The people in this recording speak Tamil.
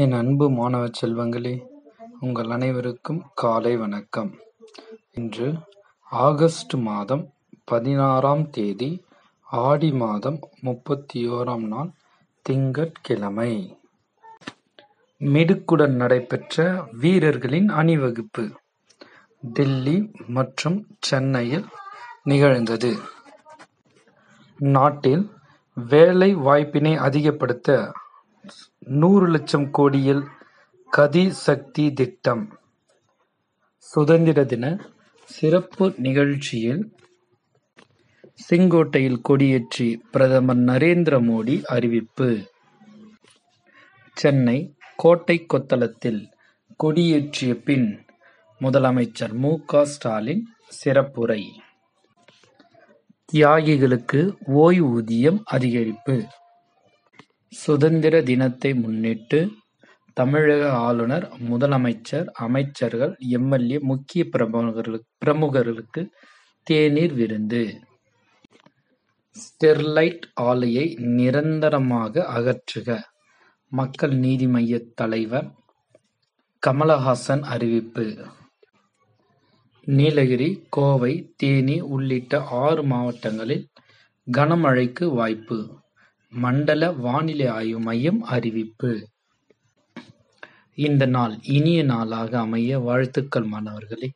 என் அன்பு மாணவ செல்வங்களே, உங்கள் அனைவருக்கும் காலை வணக்கம். இன்று ஆகஸ்ட் மாதம் பதினாறாம் தேதி ஆடி மாதம் முப்பத்தியோராம் நாள் திங்கட்கிழமை. மிடுக்குடன் நடைபெற்ற வீரர்களின் அணிவகுப்பு டில்லி மற்றும் சென்னையில் நிகழ்ந்தது. நாட்டில் வேலை வாய்ப்பினை அதிகப்படுத்த நூறு லட்சம் கோடியில் கதி சக்தி திட்டம் சுதந்திர தின சிறப்பு நிகழ்ச்சியில் செங்கோட்டையில் கொடியேற்றி பிரதமர் நரேந்திர மோடி அறிவிப்பு சென்னை கோட்டை கொத்தளத்தில் கொடியேற்றிய பின் முதலமைச்சர் மு. க. ஸ்டாலின் சிறப்புரை தியாகிகளுக்கு ஓய்வூதியம் அதிகரிப்பு சுதந்திர தினத்தை முன்னிட்டு தமிழக ஆளுநர், முதலமைச்சர், அமைச்சர்கள், எம்எல்ஏ முக்கிய பிரமுகர்களுக்கு தேநீர் விருந்து. ஸ்டெர்லைட் ஆலையை நிரந்தரமாக அகற்றுக. மக்கள் நீதி மய்ய தலைவர் கமலஹாசன் அறிவிப்பு. நீலகிரி, கோவை, தேனி உள்ளிட்ட ஆறு மாவட்டங்களில் கனமழைக்கு வாய்ப்பு. மண்டல வானிலை ஆய்வு மையம் அறிவிப்பு. இந்த நாள் இனிய நாளாக அமைய வாழ்த்துக்கள் மாணவர்களே.